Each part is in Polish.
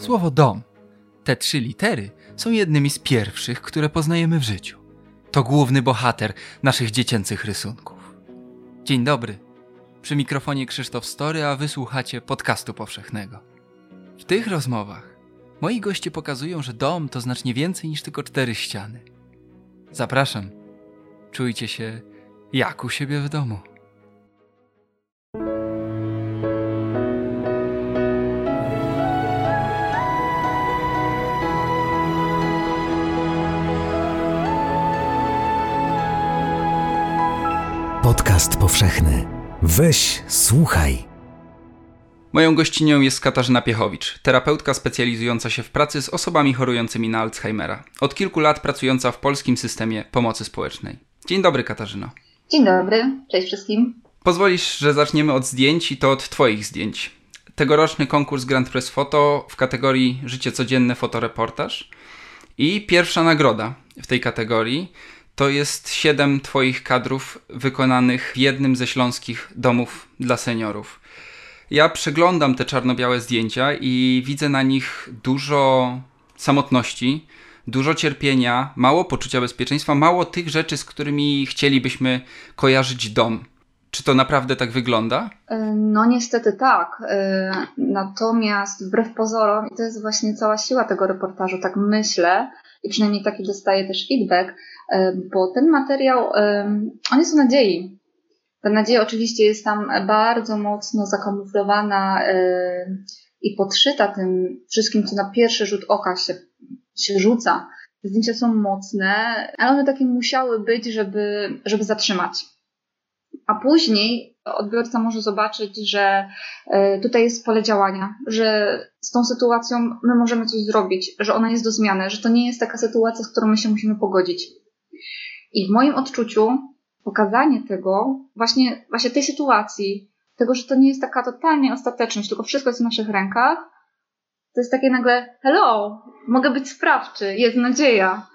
Słowo dom, te trzy litery, są jednymi z pierwszych, które poznajemy w życiu. To główny bohater naszych dziecięcych rysunków. Dzień dobry. Przy mikrofonie Krzysztof Story, a wysłuchacie podcastu powszechnego. W tych rozmowach moi goście pokazują, że dom to znacznie więcej niż tylko cztery ściany. Zapraszam. Czujcie się jak u siebie w domu. Podcast powszechny. Weź, słuchaj. Moją gościnią jest Katarzyna Piechowicz, terapeutka specjalizująca się w pracy z osobami chorującymi na Alzheimera. Od kilku lat pracująca w polskim systemie pomocy społecznej. Dzień dobry, Katarzyno. Dzień dobry, cześć wszystkim. Pozwolisz, że zaczniemy od zdjęć i to od Twoich zdjęć. Tegoroczny konkurs Grand Press Photo w kategorii Życie codzienne fotoreportaż i pierwsza nagroda w tej kategorii to jest siedem Twoich kadrów wykonanych w jednym ze śląskich domów dla seniorów. Ja przeglądam te czarno-białe zdjęcia i widzę na nich dużo samotności, dużo cierpienia, mało poczucia bezpieczeństwa, mało tych rzeczy, z którymi chcielibyśmy kojarzyć dom. Czy to naprawdę tak wygląda? No niestety tak. Natomiast wbrew pozorom, i to jest właśnie cała siła tego reportażu, tak myślę, i przynajmniej taki dostaję też feedback, bo ten materiał, on jest o nadziei. Ta nadzieja oczywiście jest tam bardzo mocno zakamuflowana i podszyta tym wszystkim, co na pierwszy rzut oka się, się rzuca. Te zdjęcia są mocne, ale one takie musiały być, żeby, żeby zatrzymać. A później odbiorca może zobaczyć, że tutaj jest pole działania, że z tą sytuacją my możemy coś zrobić, że ona jest do zmiany, że to nie jest taka sytuacja, z którą my się musimy pogodzić. I w moim odczuciu pokazanie tego, właśnie, właśnie tej sytuacji, tego, że to nie jest taka totalnie ostateczność, tylko wszystko jest w naszych rękach, to jest takie nagle, hello, mogę być sprawczy, jest nadzieja.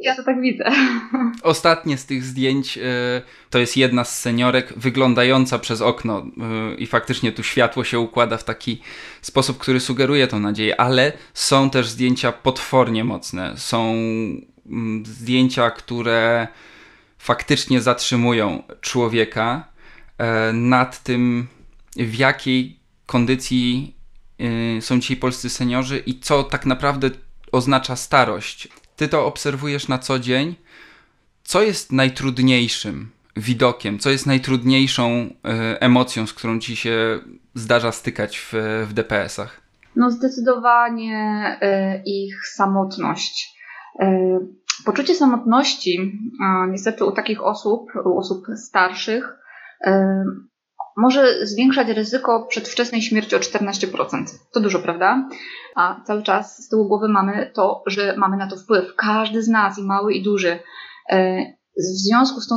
Ja to tak widzę. Ostatnie z tych zdjęć to jest jedna z seniorek wyglądająca przez okno i faktycznie tu światło się układa w taki sposób, który sugeruje tą nadzieję, ale są też zdjęcia potwornie mocne. Są zdjęcia, które faktycznie zatrzymują człowieka nad tym, w jakiej kondycji są dzisiaj polscy seniorzy i co tak naprawdę oznacza starość. Ty to obserwujesz na co dzień. Co jest najtrudniejszym widokiem, co jest najtrudniejszą emocją, z którą ci się zdarza stykać w, w DPS-ach? No, zdecydowanie ich samotność. Poczucie samotności, niestety u takich osób, u osób starszych, może zwiększać ryzyko przedwczesnej śmierci o 14%. To dużo, prawda? A cały czas z tyłu głowy mamy to, że mamy na to wpływ. Każdy z nas, i mały, i duży. W związku z tą,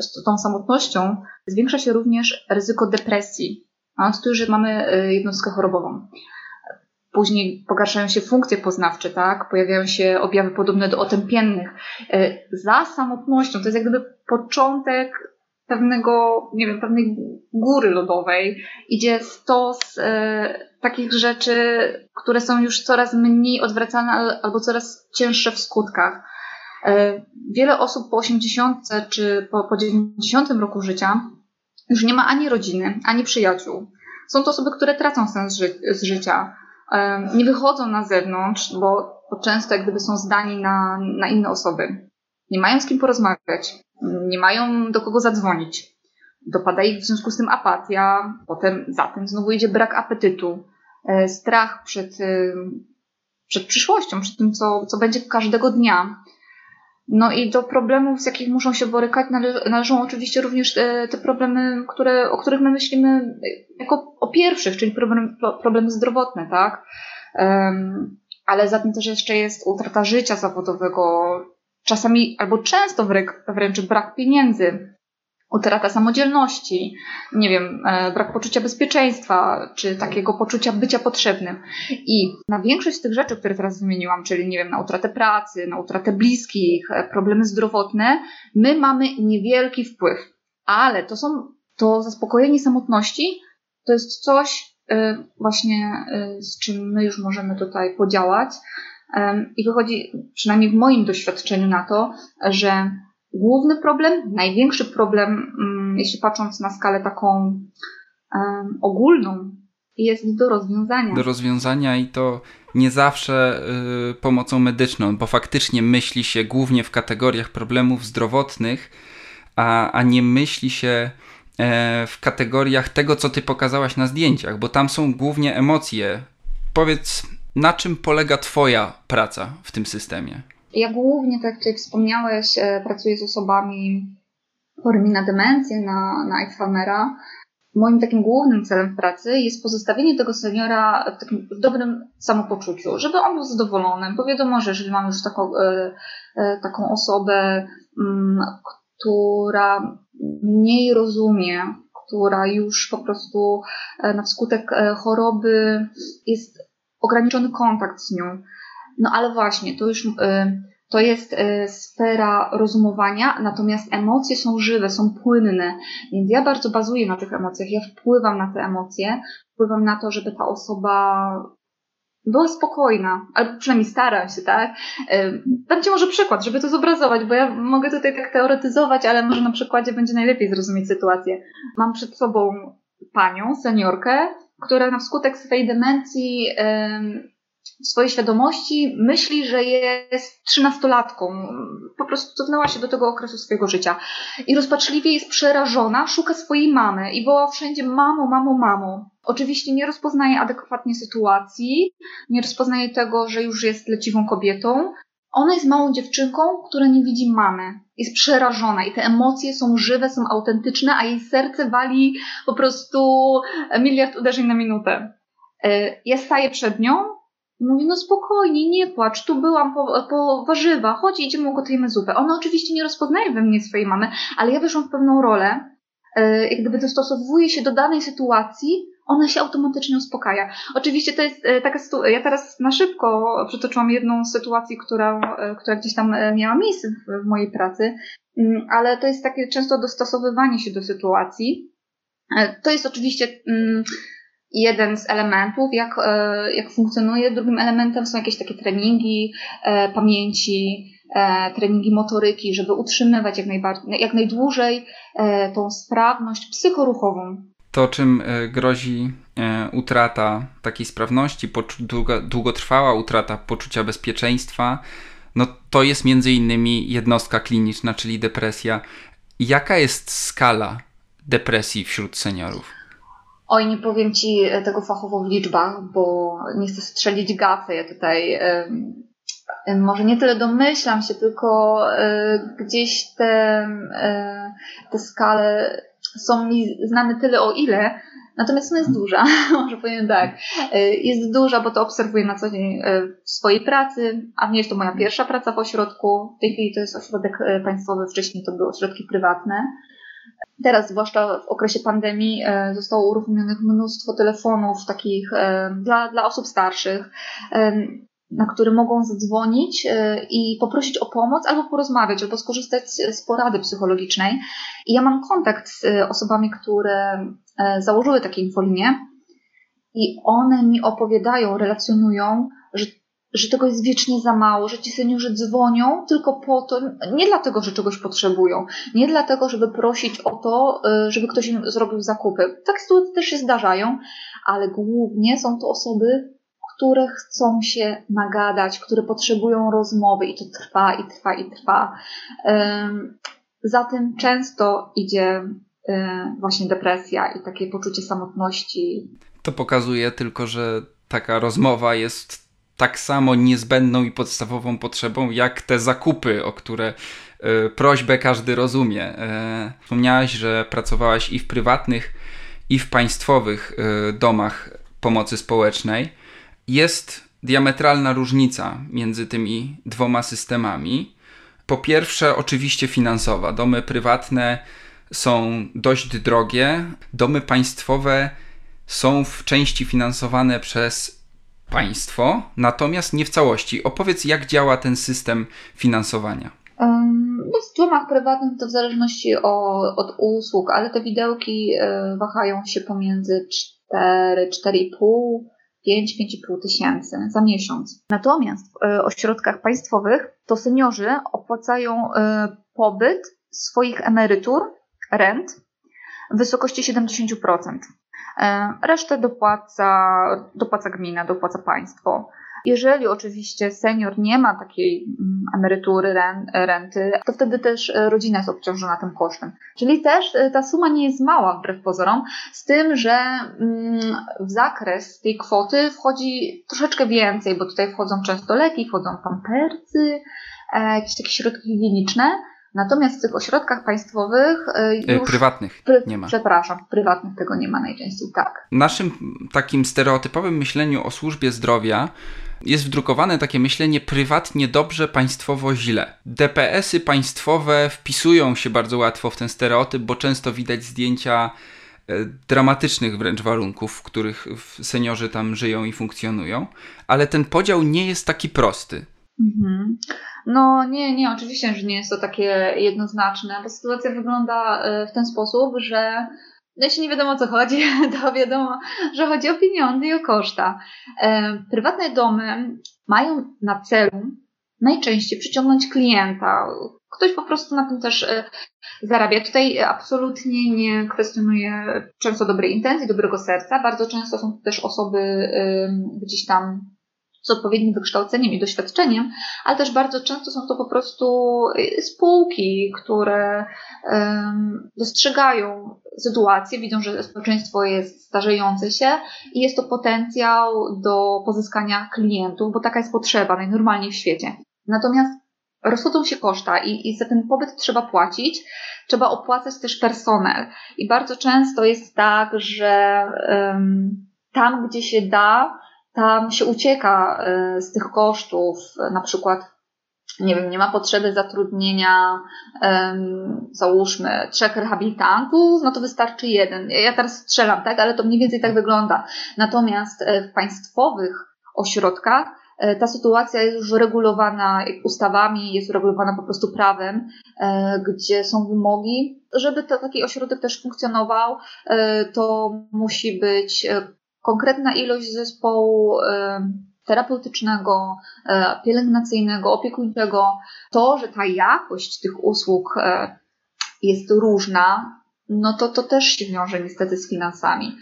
z tą samotnością zwiększa się również ryzyko depresji. A tu już mamy jednostkę chorobową. Później pogarszają się funkcje poznawcze, tak? Pojawiają się objawy podobne do otępiennych. Za samotnością, to jest jak gdyby początek pewnego, nie wiem, pewnej góry lodowej. Idzie stos e, takich rzeczy, które są już coraz mniej odwracane albo coraz cięższe w skutkach. E, wiele osób po 80 czy po, po 90 roku życia już nie ma ani rodziny, ani przyjaciół. Są to osoby, które tracą sens ży z życia nie wychodzą na zewnątrz, bo, bo często jak gdyby są zdani na, na inne osoby. Nie mają z kim porozmawiać, nie mają do kogo zadzwonić. Dopada ich w związku z tym apatia, potem za tym znowu idzie brak apetytu, strach przed, przed przyszłością, przed tym, co, co będzie każdego dnia. No i do problemów, z jakich muszą się borykać, należą oczywiście również te, te problemy, które, o których my myślimy jako o pierwszych, czyli problem, problemy zdrowotne, tak? Um, ale za tym też jeszcze jest utrata życia zawodowego, czasami albo często wręcz, brak pieniędzy, utrata samodzielności, nie wiem, brak poczucia bezpieczeństwa, czy takiego poczucia bycia potrzebnym. I na większość z tych rzeczy, które teraz wymieniłam, czyli nie wiem, na utratę pracy, na utratę bliskich, problemy zdrowotne, my mamy niewielki wpływ. Ale to są, to zaspokojenie samotności to jest coś, właśnie z czym my już możemy tutaj podziałać. I wychodzi, przynajmniej w moim doświadczeniu, na to, że główny problem, największy problem, mm, jeśli patrząc na skalę taką ogólną, jest do rozwiązania. Do rozwiązania i to nie zawsze y, pomocą medyczną, bo faktycznie myśli się głównie w kategoriach problemów zdrowotnych, a, a nie myśli się e, w kategoriach tego, co ty pokazałaś na zdjęciach, bo tam są głównie emocje. Powiedz, na czym polega Twoja praca w tym systemie? Ja głównie, tak jak wspomniałeś, e, pracuję z osobami chorymi na demencję, na, na Alzheimera. Moim takim głównym celem pracy jest pozostawienie tego seniora w takim w dobrym samopoczuciu, żeby on był zadowolony, bo wiadomo, że jeżeli mamy już taką, e, e, taką osobę, mm, która mniej rozumie, która już po prostu na wskutek choroby jest ograniczony kontakt z nią. No ale właśnie, to już y, to jest y, sfera rozumowania, natomiast emocje są żywe, są płynne, więc ja bardzo bazuję na tych emocjach, ja wpływam na te emocje, wpływam na to, żeby ta osoba była spokojna, albo przynajmniej staram się, tak? Y, dam Ci może przykład, żeby to zobrazować, bo ja mogę tutaj tak teoretyzować, ale może na przykładzie będzie najlepiej zrozumieć sytuację. Mam przed sobą panią, seniorkę, która na wskutek swojej demencji swojej świadomości myśli, że jest trzynastolatką. Po prostu cofnęła się do tego okresu swojego życia. I rozpaczliwie jest przerażona, szuka swojej mamy i woła wszędzie mamo, mamo, mamo. Oczywiście nie rozpoznaje adekwatnie sytuacji, nie rozpoznaje tego, że już jest leciwą kobietą. Ona jest małą dziewczynką, która nie widzi mamy. Jest przerażona i te emocje są żywe, są autentyczne, a jej serce wali po prostu miliard uderzeń na minutę. E, ja staję przed nią i mówię, no spokojnie, nie płacz, tu byłam po, po warzywa, chodź, idziemy, ugotujemy zupę. Ona oczywiście nie rozpoznaje we mnie swojej mamy, ale ja wyszłam w pewną rolę, e, jak gdyby dostosowuję się do danej sytuacji, ona się automatycznie uspokaja. Oczywiście to jest e, taka sytuacja, ja teraz na szybko przytoczyłam jedną sytuację, która, e, która gdzieś tam e, miała miejsce w, w mojej pracy, mm, ale to jest takie często dostosowywanie się do sytuacji. To jest oczywiście mm, jeden z elementów, jak, jak funkcjonuje. Drugim elementem są jakieś takie treningi pamięci, treningi motoryki, żeby utrzymywać jak, najbardziej, jak najdłużej tą sprawność psychoruchową to, czym e, grozi e, utrata takiej sprawności, długotrwała utrata poczucia bezpieczeństwa, no to jest między innymi jednostka kliniczna, czyli depresja. Jaka jest skala depresji wśród seniorów? Oj, nie powiem Ci e, tego fachowo w liczbach, bo nie chcę strzelić gafy. Ja tutaj y, może nie tyle domyślam się, tylko y, gdzieś te, y, te skale są mi znane tyle o ile, natomiast ona jest duża, może powiem tak. E, jest duża, bo to obserwuję na co dzień e, w swojej pracy, a nie jest to moja pierwsza praca w ośrodku. W tej chwili to jest ośrodek e, państwowy, wcześniej to były ośrodki prywatne. Teraz, zwłaszcza w okresie pandemii, zostało uruchomionych mnóstwo telefonów takich dla, dla osób starszych na który mogą zadzwonić e, i poprosić o pomoc, albo porozmawiać, albo skorzystać z porady psychologicznej. I ja mam kontakt z e, osobami, które e, założyły takie infolinie i one mi opowiadają, relacjonują, że, że tego jest wiecznie za mało, że ci seniorzy dzwonią tylko po to, nie dlatego, że czegoś potrzebują, nie dlatego, żeby prosić o to, żeby ktoś im zrobił zakupy. Tak sytuacje też się zdarzają, ale głównie są to osoby, które chcą się nagadać, które potrzebują rozmowy i to trwa i trwa i trwa. Za tym często idzie właśnie depresja i takie poczucie samotności. To pokazuje tylko, że taka rozmowa jest tak samo niezbędną i podstawową potrzebą, jak te zakupy, o które e, prośbę każdy rozumie. E, wspomniałaś, że pracowałaś i w prywatnych, i w państwowych e, domach pomocy społecznej jest diametralna różnica między tymi dwoma systemami. Po pierwsze, oczywiście finansowa. Domy prywatne są dość drogie, domy państwowe są w części finansowane przez państwo, natomiast nie w całości. Opowiedz, jak działa ten system finansowania. No w domach prywatnych to w zależności od usług, ale te widełki e, wahają się pomiędzy 4, 4,5 5-5,5 tysięcy za miesiąc. Natomiast w e, ośrodkach państwowych to seniorzy opłacają e, pobyt swoich emerytur, rent w wysokości 70%. E, resztę dopłaca, dopłaca gmina, dopłaca państwo. Jeżeli oczywiście senior nie ma takiej mm, emerytury, renty, to wtedy też e, rodzina jest obciążona tym kosztem. Czyli też e, ta suma nie jest mała wbrew pozorom, z tym, że mm, w zakres tej kwoty wchodzi troszeczkę więcej, bo tutaj wchodzą często leki, wchodzą pampercy, jakieś takie środki higieniczne, Natomiast w tych ośrodkach państwowych e, już... Prywatnych nie ma. Przepraszam, prywatnych tego nie ma najczęściej, tak. Naszym takim stereotypowym myśleniu o służbie zdrowia jest wdrukowane takie myślenie prywatnie dobrze, państwowo źle. DPS-y państwowe wpisują się bardzo łatwo w ten stereotyp, bo często widać zdjęcia e, dramatycznych wręcz warunków, w których seniorzy tam żyją i funkcjonują, ale ten podział nie jest taki prosty. Mhm. No nie, nie, oczywiście, że nie jest to takie jednoznaczne, bo sytuacja wygląda e, w ten sposób, że no jeśli nie wiadomo o co chodzi, to wiadomo, że chodzi o pieniądze i o koszta. E, prywatne domy mają na celu najczęściej przyciągnąć klienta. Ktoś po prostu na tym też e, zarabia. Tutaj absolutnie nie kwestionuję często dobrej intencji, dobrego serca. Bardzo często są to też osoby gdzieś tam z odpowiednim wykształceniem i doświadczeniem, ale też bardzo często są to po prostu y, spółki, które dostrzegają sytuację, widzą, że społeczeństwo jest starzejące się i jest to potencjał do pozyskania klientów, bo taka jest potrzeba najnormalniej w świecie. Natomiast rozchodzą się koszta i, i za ten pobyt trzeba płacić, trzeba opłacać też personel. I bardzo często jest tak, że um, tam, gdzie się da, tam się ucieka e, z tych kosztów, na przykład nie wiem, nie ma potrzeby zatrudnienia, um, załóżmy, trzech rehabilitantów, no to wystarczy jeden. Ja teraz strzelam, tak, ale to mniej więcej tak wygląda. Natomiast e, w państwowych ośrodkach e, ta sytuacja jest już regulowana ustawami, jest regulowana po prostu prawem, gdzie są wymogi. Żeby to, taki ośrodek też funkcjonował, to musi być konkretna ilość zespołu terapeutycznego, e, pielęgnacyjnego, opiekuńczego, to, że ta jakość tych usług e, jest różna, no to to też się wiąże niestety z finansami.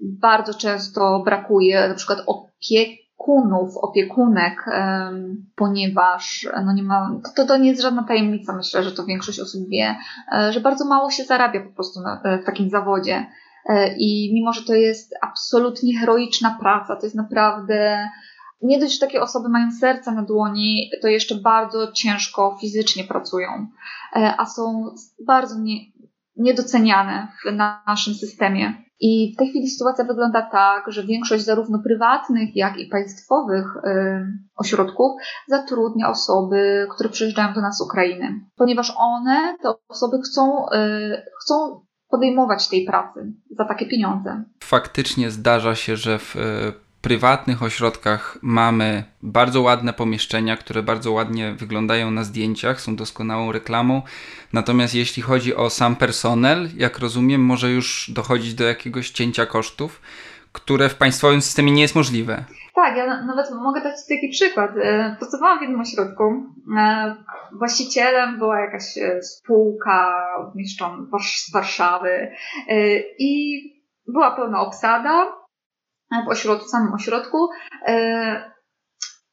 Bardzo często brakuje na przykład opiekunów, opiekunek, ponieważ no nie ma, to, to nie jest żadna tajemnica, myślę, że to większość osób wie, e, że bardzo mało się zarabia po prostu w takim zawodzie. E, I mimo, że to jest absolutnie heroiczna praca, to jest naprawdę nie dość, że takie osoby mają serce na dłoni, to jeszcze bardzo ciężko fizycznie pracują, e, a są bardzo nie, niedoceniane w naszym systemie. I w tej chwili sytuacja wygląda tak, że większość zarówno prywatnych, jak i państwowych y, ośrodków zatrudnia osoby, które przyjeżdżają do nas z Ukrainy, ponieważ one, te osoby chcą, chcą podejmować tej pracy za takie pieniądze. Faktycznie zdarza się, że w e, prywatnych ośrodkach mamy bardzo ładne pomieszczenia, które bardzo ładnie wyglądają na zdjęciach, są doskonałą reklamą. Natomiast jeśli chodzi o sam personel, jak rozumiem, może już dochodzić do jakiegoś cięcia kosztów, które w państwowym systemie nie jest możliwe. Tak, ja nawet mogę dać taki przykład. E, pracowałam w jednym ośrodku. E, właścicielem była jakaś e, spółka z Warszawy i była pełna obsada w ośrodku, w samym ośrodku.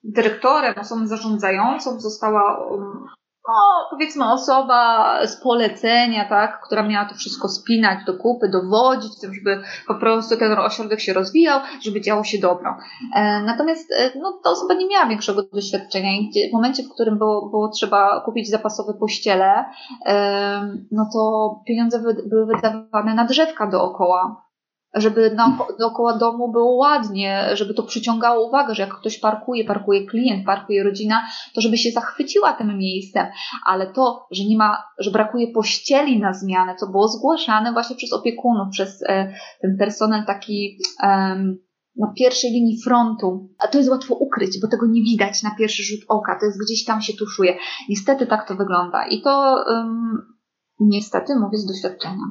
Dyrektorem, osobą zarządzającą została um, no, powiedzmy osoba z polecenia, tak, która miała to wszystko spinać do kupy, dowodzić tym, żeby po prostu ten ośrodek się rozwijał, żeby działo się dobro. E, natomiast e, no, ta osoba nie miała większego doświadczenia i gdzie, w momencie, w którym było, było trzeba kupić zapasowe pościele, e, no to pieniądze wy, były wydawane na drzewka dookoła żeby na, dookoła domu było ładnie, żeby to przyciągało uwagę, że jak ktoś parkuje, parkuje klient, parkuje rodzina, to żeby się zachwyciła tym miejscem, ale to, że nie ma, że brakuje pościeli na zmianę, co było zgłaszane właśnie przez opiekunów, przez e, ten personel taki na pierwszej linii frontu, a to jest łatwo ukryć, bo tego nie widać na pierwszy rzut oka, to jest gdzieś tam się tuszuje. Niestety tak to wygląda i to niestety mówię z doświadczenia.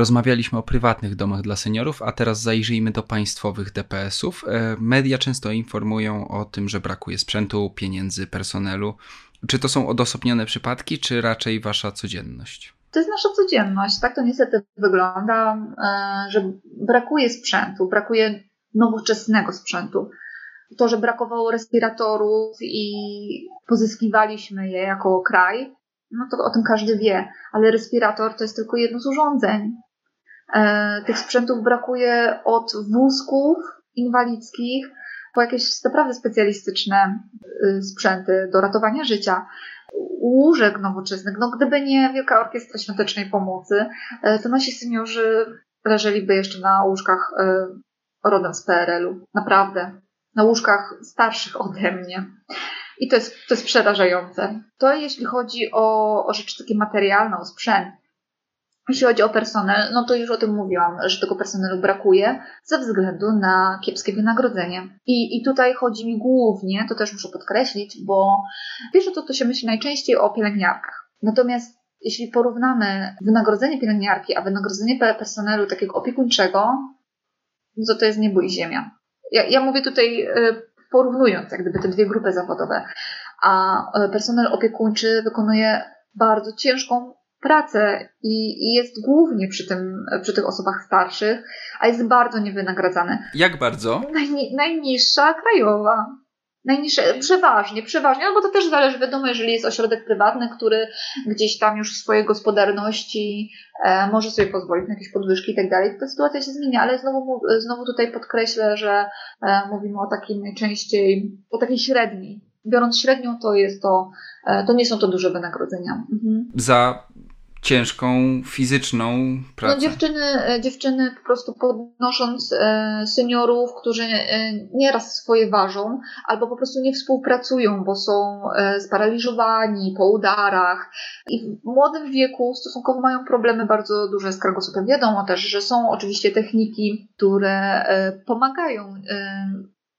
Rozmawialiśmy o prywatnych domach dla seniorów, a teraz zajrzyjmy do państwowych DPS-ów. E, media często informują o tym, że brakuje sprzętu, pieniędzy, personelu. Czy to są odosobnione przypadki, czy raczej wasza codzienność? To jest nasza codzienność, tak to niestety wygląda, e, że brakuje sprzętu, brakuje nowoczesnego sprzętu. To, że brakowało respiratorów i pozyskiwaliśmy je jako kraj, no to o tym każdy wie, ale respirator to jest tylko jedno z urządzeń. E, tych sprzętów brakuje od wózków inwalidzkich po jakieś naprawdę specjalistyczne y, sprzęty do ratowania życia, łóżek nowoczesnych. No, gdyby nie Wielka Orkiestra Świątecznej Pomocy, e, to nasi seniorzy leżeliby jeszcze na łóżkach e, rodem z PRL-u. Naprawdę. Na łóżkach starszych ode mnie. I to jest, to jest przerażające. To jeśli chodzi o, o rzeczy takie materialne, o sprzęt. Jeśli chodzi o personel, no to już o tym mówiłam, że tego personelu brakuje ze względu na kiepskie wynagrodzenie. I, i tutaj chodzi mi głównie, to też muszę podkreślić, bo wiesz, to, to się myśli najczęściej o pielęgniarkach. Natomiast jeśli porównamy wynagrodzenie pielęgniarki, a wynagrodzenie personelu takiego opiekuńczego, no to to jest niebo i ziemia. Ja, ja mówię tutaj y, porównując jak gdyby te dwie grupy zawodowe. A e, personel opiekuńczy wykonuje bardzo ciężką pracę i, jest głównie przy, tym, przy tych osobach starszych, a jest bardzo niewynagradzany. Jak bardzo? Najni, najniższa krajowa. Najniższe, przeważnie, przeważnie, no bo to też zależy, wiadomo, jeżeli jest ośrodek prywatny, który gdzieś tam już w swojej gospodarności e, może sobie pozwolić na jakieś podwyżki i tak dalej, to sytuacja się zmienia, ale znowu, znowu tutaj podkreślę, że e, mówimy o takim najczęściej, o takiej średniej. Biorąc średnią, to jest to, e, to nie są to duże wynagrodzenia. Mhm. Za ciężką fizyczną pracę. No dziewczyny, e, dziewczyny po prostu podnosząc e, seniorów, którzy e, nieraz swoje ważą, albo po prostu nie współpracują, bo są sparaliżowani po udarach i w młodym wieku stosunkowo mają problemy bardzo duże z kręgosłupem. Wiadomo też, że są oczywiście techniki, które pomagają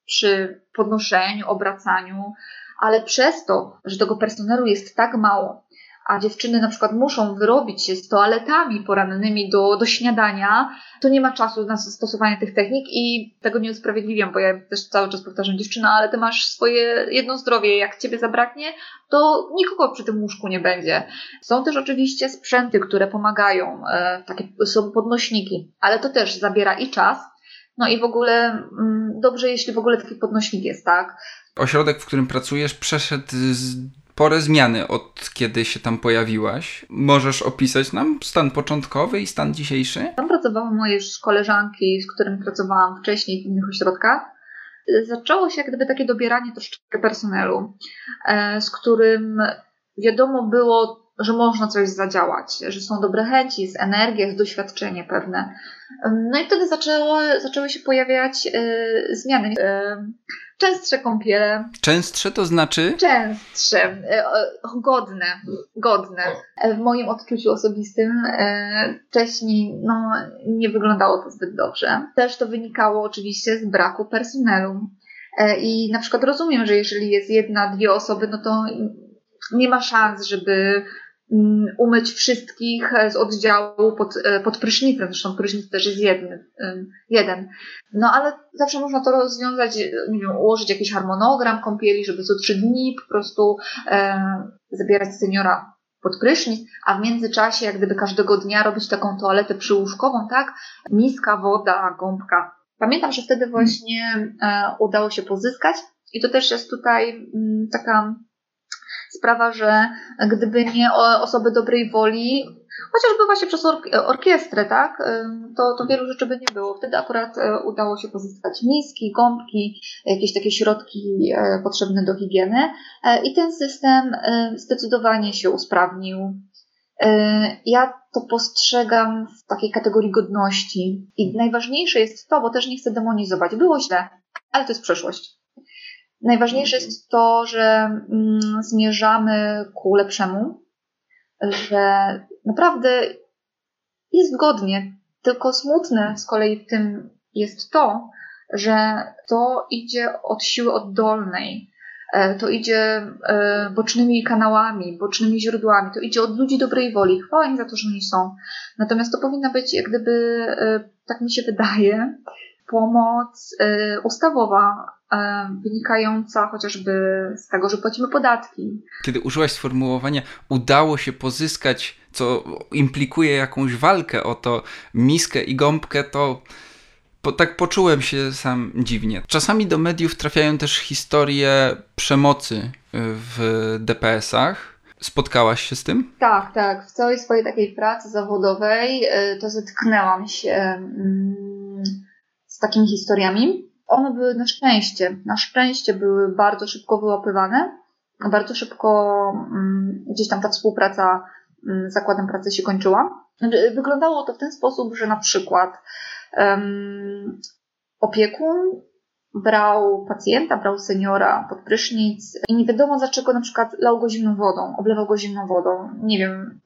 przy podnoszeniu, obracaniu, ale przez to, że tego personelu jest tak mało, a dziewczyny na przykład muszą wyrobić się z toaletami porannymi do, do śniadania, to nie ma czasu na stosowanie tych technik i tego nie usprawiedliwiam, bo ja też cały czas powtarzam, dziewczyna, ale ty masz swoje jedno zdrowie, jak ciebie zabraknie, to nikogo przy tym łóżku nie będzie. Są też oczywiście sprzęty, które pomagają, e, takie są podnośniki, ale to też zabiera i czas, no i w ogóle mm, dobrze, jeśli w ogóle taki podnośnik jest, tak? Ośrodek, w którym pracujesz, przeszedł z spore zmiany od kiedy się tam pojawiłaś. Możesz opisać nam stan początkowy i stan dzisiejszy? Tam pracowały moje już koleżanki, z którymi pracowałam wcześniej w innych ośrodkach. Zaczęło się jak gdyby takie dobieranie troszeczkę personelu, e, z którym wiadomo było, że można coś zadziałać, że są dobre chęci, jest energia, jest doświadczenie pewne. No i wtedy zaczęły, zaczęły się pojawiać y, zmiany. Częstsze kąpiele. Częstsze to znaczy? Częstsze, e, godne, godne. E, w moim odczuciu osobistym e, wcześniej no, nie wyglądało to zbyt dobrze. Też to wynikało oczywiście z braku personelu. I na przykład rozumiem, że jeżeli jest jedna, dwie osoby, no to nie ma szans, żeby umyć wszystkich z oddziału pod, e, pod prysznicem, zresztą prysznic też jest jeden, jeden. No ale zawsze można to rozwiązać, nie wiem, ułożyć jakiś harmonogram kąpieli, żeby co trzy dni po prostu e, zabierać seniora pod prysznic, a w międzyczasie jak gdyby każdego dnia robić taką toaletę przyłóżkową, tak? Miska, woda, gąbka. Pamiętam, że wtedy właśnie e, udało się pozyskać i to też jest tutaj m, mm, taka sprawa, że gdyby nie osoby dobrej woli, chociażby właśnie przez orkiestrę, tak, to, to wielu rzeczy by nie było. Wtedy akurat e, udało się pozyskać miski, gąbki, jakieś takie środki e, potrzebne do higieny e, i ten system zdecydowanie się usprawnił. Ja to postrzegam w takiej kategorii godności. I najważniejsze jest to, bo też nie chcę demonizować. Było źle, ale to jest przeszłość. Najważniejsze jest to, że mm, zmierzamy ku lepszemu, że naprawdę jest godnie, tylko smutne z kolei w tym jest to, że to idzie od siły oddolnej. e, to idzie e, bocznymi kanałami, bocznymi źródłami, to idzie od ludzi dobrej woli. Chwała im za to, że oni są. Natomiast to powinna być, jak gdyby, tak mi się wydaje, pomoc ustawowa, wynikająca chociażby z tego, że płacimy podatki. Kiedy użyłaś sformułowania, udało się pozyskać, co implikuje jakąś walkę o to, miskę i gąbkę, to po, tak poczułem się sam dziwnie. Czasami do mediów trafiają też historie przemocy y, w DPS-ach. Spotkałaś się z tym? Tak, tak. W całej swojej takiej pracy zawodowej y, to zetknęłam się mm, z takimi historiami. One były na szczęście, na szczęście były bardzo szybko wyłapywane. Bardzo szybko mm, gdzieś tam ta współpraca mm, z zakładem pracy się kończyła. Znaczy, wyglądało to w ten sposób, że na przykład um, opiekun brał pacjenta, brał seniora pod prysznic i nie wiadomo dlaczego na przykład lał go zimną wodą, oblewał go zimną wodą. Nie wiem,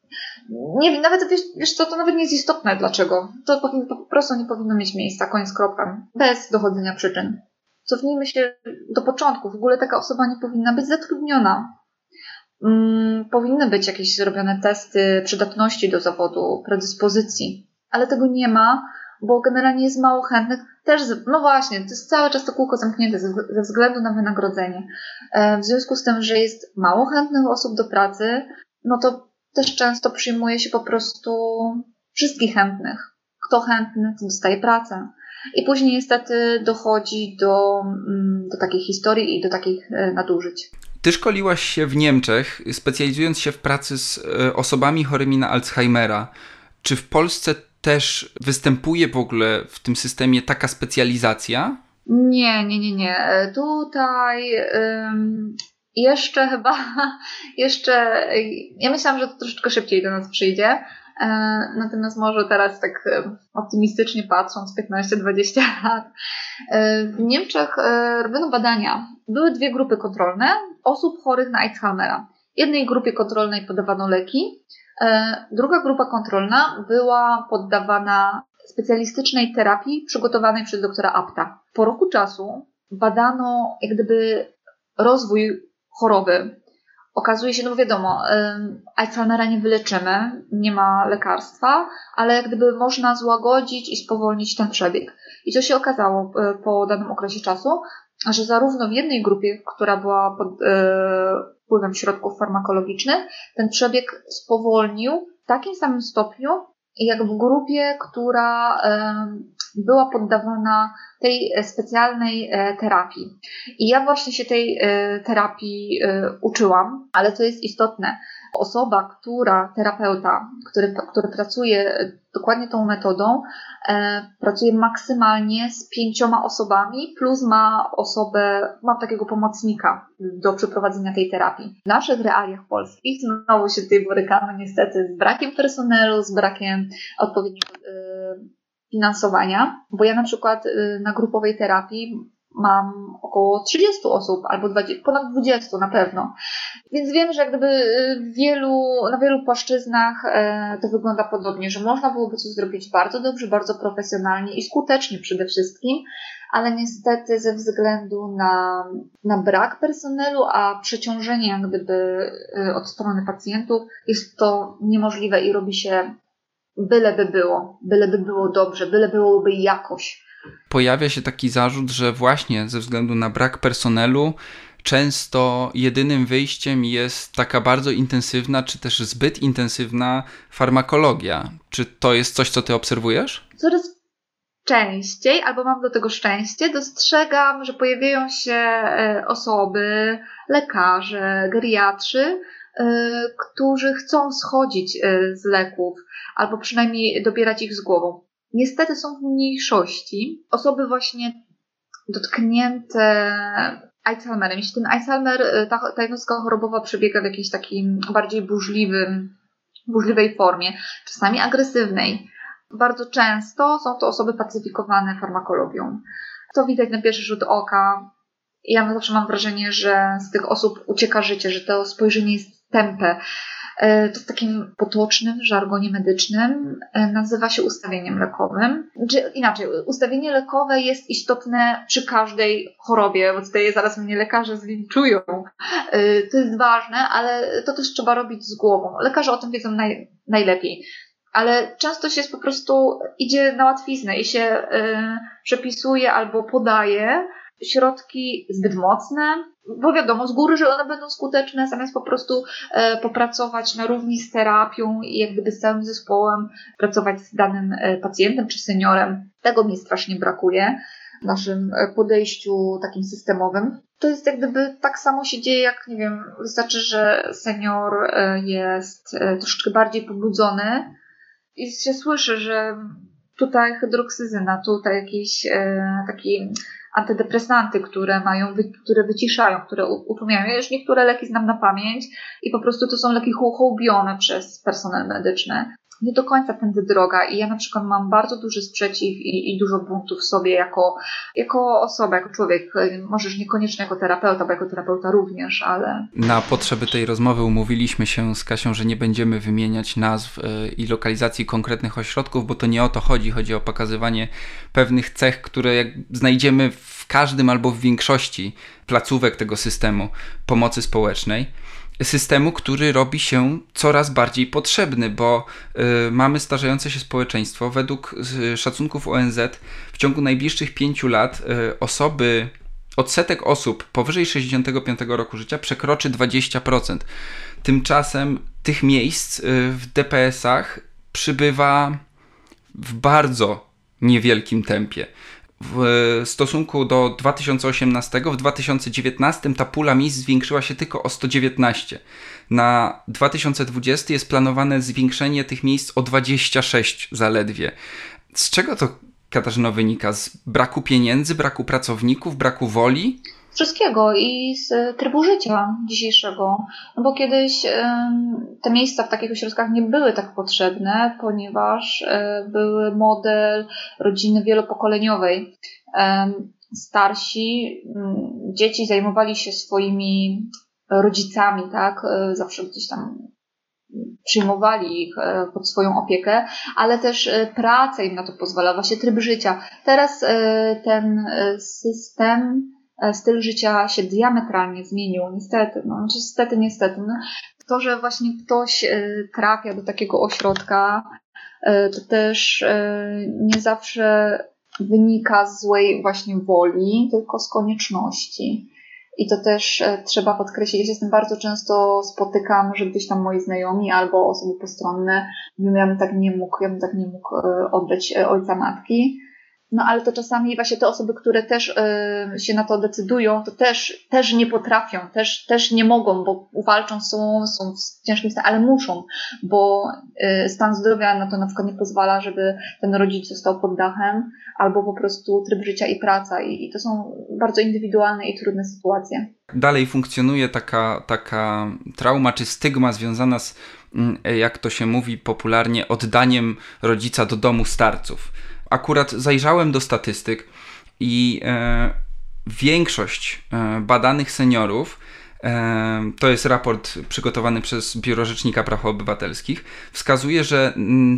nie wiem, nawet wiesz, wiesz co, to nawet nie jest istotne dlaczego. To po prostu nie powinno mieć miejsca, koniec kropka, bez dochodzenia przyczyn. Cofnijmy się do początku. W ogóle taka osoba nie powinna być zatrudniona. Hmm, powinny być jakieś zrobione testy przydatności do zawodu, predyspozycji, ale tego nie ma, bo generalnie jest mało chętnych. Też, no właśnie, to jest cały czas to kółko zamknięte ze względu na wynagrodzenie. E, w związku z tym, że jest mało chętnych osób do pracy, no to też często przyjmuje się po prostu wszystkich chętnych. Kto chętny, to dostaje pracę. I później niestety dochodzi do, mm, do takich historii i do takich e, nadużyć. Ty szkoliłaś się w Niemczech, specjalizując się w pracy z e, osobami chorymi na Alzheimera. Czy w Polsce też występuje w ogóle w tym systemie taka specjalizacja? Nie, nie, nie, nie. E, tutaj jeszcze chyba, jeszcze, ja myślałam, że to troszeczkę szybciej do nas przyjdzie. E, natomiast może teraz tak e, optymistycznie patrząc, 15-20 lat. W Niemczech robiono badania. Były dwie grupy kontrolne osób chorych na Alzheimera. Jednej grupie kontrolnej podawano leki, E, druga grupa kontrolna była poddawana specjalistycznej terapii przygotowanej przez doktora Apta. Po roku czasu badano jak gdyby rozwój choroby. Okazuje się, no wiadomo, Alzheimera nie wyleczymy, nie ma lekarstwa, ale jak gdyby można złagodzić i spowolnić ten przebieg. I co się okazało e, po danym okresie czasu, że zarówno w jednej grupie, która była pod e, wpływem środków farmakologicznych, ten przebieg spowolnił w takim samym stopniu, jak w grupie, która była poddawana tej specjalnej e, terapii. I ja właśnie się tej e, terapii uczyłam, ale co jest istotne, osoba, która, terapeuta, który, który pracuje dokładnie tą metodą, e, pracuje maksymalnie z pięcioma osobami, plus ma osobę, ma takiego pomocnika do przeprowadzenia tej terapii. W naszych realiach polskich znowu się tutaj borykamy niestety z brakiem personelu, z brakiem odpowiedniego e, finansowania, bo ja na przykład e, na grupowej terapii mam około 30 osób, albo 20, ponad 20 na pewno. Więc wiem, że gdyby y, wielu, na wielu płaszczyznach e, to wygląda podobnie, że można byłoby coś zrobić bardzo dobrze, bardzo profesjonalnie i skutecznie przede wszystkim, ale niestety ze względu na, na brak personelu, a przeciążenie jak gdyby y, od strony pacjentów jest to niemożliwe i robi się byleby było, byleby było dobrze, byle byłoby jakoś pojawia się taki zarzut, że właśnie ze względu na brak personelu często jedynym wyjściem jest taka bardzo intensywna, czy też zbyt intensywna farmakologia. Czy to jest coś, co ty obserwujesz? Coraz częściej, albo mam do tego szczęście, dostrzegam, że pojawiają się e, osoby, lekarze, geriatrzy, e, którzy chcą schodzić e, z leków, albo przynajmniej dobierać ich z głową niestety są w mniejszości. Osoby właśnie dotknięte Alzheimerem. Jeśli ten Alzheimer, y, ta, ta jednostka chorobowa przebiega w jakiejś takiej bardziej burzliwym, burzliwej formie, czasami agresywnej, bardzo często są to osoby pacyfikowane farmakologią. To widać na pierwszy rzut oka. Ja zawsze mam wrażenie, że z tych osób ucieka życie, że to spojrzenie jest tępe, to w takim potocznym żargonie medycznym e, nazywa się ustawieniem lekowym. Czy inaczej, ustawienie lekowe jest istotne przy każdej chorobie, bo tutaj zaraz mnie lekarze zlinczują. E, to jest ważne, ale to też trzeba robić z głową. Lekarze o tym wiedzą naj, najlepiej. Ale często się po prostu idzie na łatwiznę i się przepisuje albo podaje środki zbyt mocne, bo wiadomo z góry, że one będą skuteczne, zamiast po prostu e, popracować na równi z terapią i jak gdyby z całym zespołem pracować z danym e, pacjentem czy seniorem. Tego mi strasznie brakuje w naszym e, podejściu takim systemowym. To jest jak gdyby tak samo się dzieje, jak nie wiem, wystarczy, że senior e, jest e, troszeczkę bardziej pobudzony i się słyszy, że tutaj hydroksyzyna, tutaj jakiś taki antydepresanty, które mają, które wyciszają, które utłumiają. Ja już niektóre leki znam na pamięć i po prostu to są leki hołbione przez personel medyczny nie do końca tędy droga i ja na przykład mam bardzo duży sprzeciw i, i dużo buntów w sobie jako, jako osoba, jako człowiek. Możesz niekoniecznie jako terapeuta, bo jako terapeuta również, ale... Na potrzeby tej rozmowy umówiliśmy się z Kasią, że nie będziemy wymieniać nazw e, i lokalizacji konkretnych ośrodków, bo to nie o to chodzi. Chodzi o pokazywanie pewnych cech, które jak znajdziemy w każdym albo w większości placówek tego systemu pomocy społecznej systemu, który robi się coraz bardziej potrzebny, bo y, mamy starzejące się społeczeństwo. Według y, szacunków ONZ w ciągu najbliższych pięciu lat y, osoby, odsetek osób powyżej 65 roku życia przekroczy 20%. Tymczasem tych miejsc w DPS-ach przybywa w bardzo niewielkim tempie w stosunku do 2018, w 2019 ta pula miejsc zwiększyła się tylko o 119. Na 2020 jest planowane zwiększenie tych miejsc o 26 zaledwie. Z czego to, Katarzyno, wynika? Z braku pieniędzy, braku pracowników, braku woli? Wszystkiego i z trybu życia dzisiejszego. No bo kiedyś te miejsca w takich ośrodkach nie były tak potrzebne, ponieważ e, były model rodziny wielopokoleniowej. Starsi, dzieci zajmowali się swoimi rodzicami, tak? E, zawsze gdzieś tam przyjmowali ich e, pod swoją opiekę, ale też praca im na to pozwala, właśnie tryb życia. Teraz ten system styl życia się diametralnie zmienił, niestety, no, znaczy niestety, niestety. No. To, że właśnie ktoś e, trafia do takiego ośrodka, e, to też nie zawsze wynika z złej właśnie woli, tylko z konieczności. I to też trzeba podkreślić. Ja się z tym bardzo często spotykam, że gdzieś tam moi znajomi albo osoby postronne mówią, ja bym tak nie mógł, ja bym tak nie mógł oddać ojca matki. No ale to czasami właśnie te osoby, które też y, się na to decydują, to też, też nie potrafią, też, też nie mogą, bo walczą, są, są w ciężkim stanie, ale muszą, bo y, stan zdrowia na to na przykład nie pozwala, żeby ten rodzic został pod dachem, albo po prostu tryb życia i praca. I, i to są bardzo indywidualne i trudne sytuacje. Dalej funkcjonuje taka, taka trauma czy stygma związana z, mm, jak to się mówi popularnie, oddaniem rodzica do domu starców akurat zajrzałem do statystyk i e, większość e, badanych seniorów e, to jest raport przygotowany przez Biuro Rzecznika Praw Obywatelskich, wskazuje, że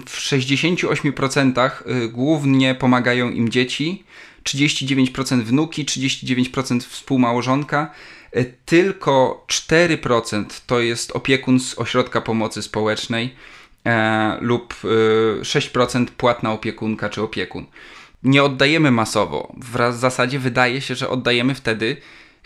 w 68% e, głównie pomagają im dzieci, 39% wnuki, 39% współmałżonka, e, tylko 4% to jest opiekun z ośrodka pomocy społecznej e, lub e, 6% płatna opiekunka czy opiekun. Nie oddajemy masowo. W zasadzie wydaje się, że oddajemy wtedy,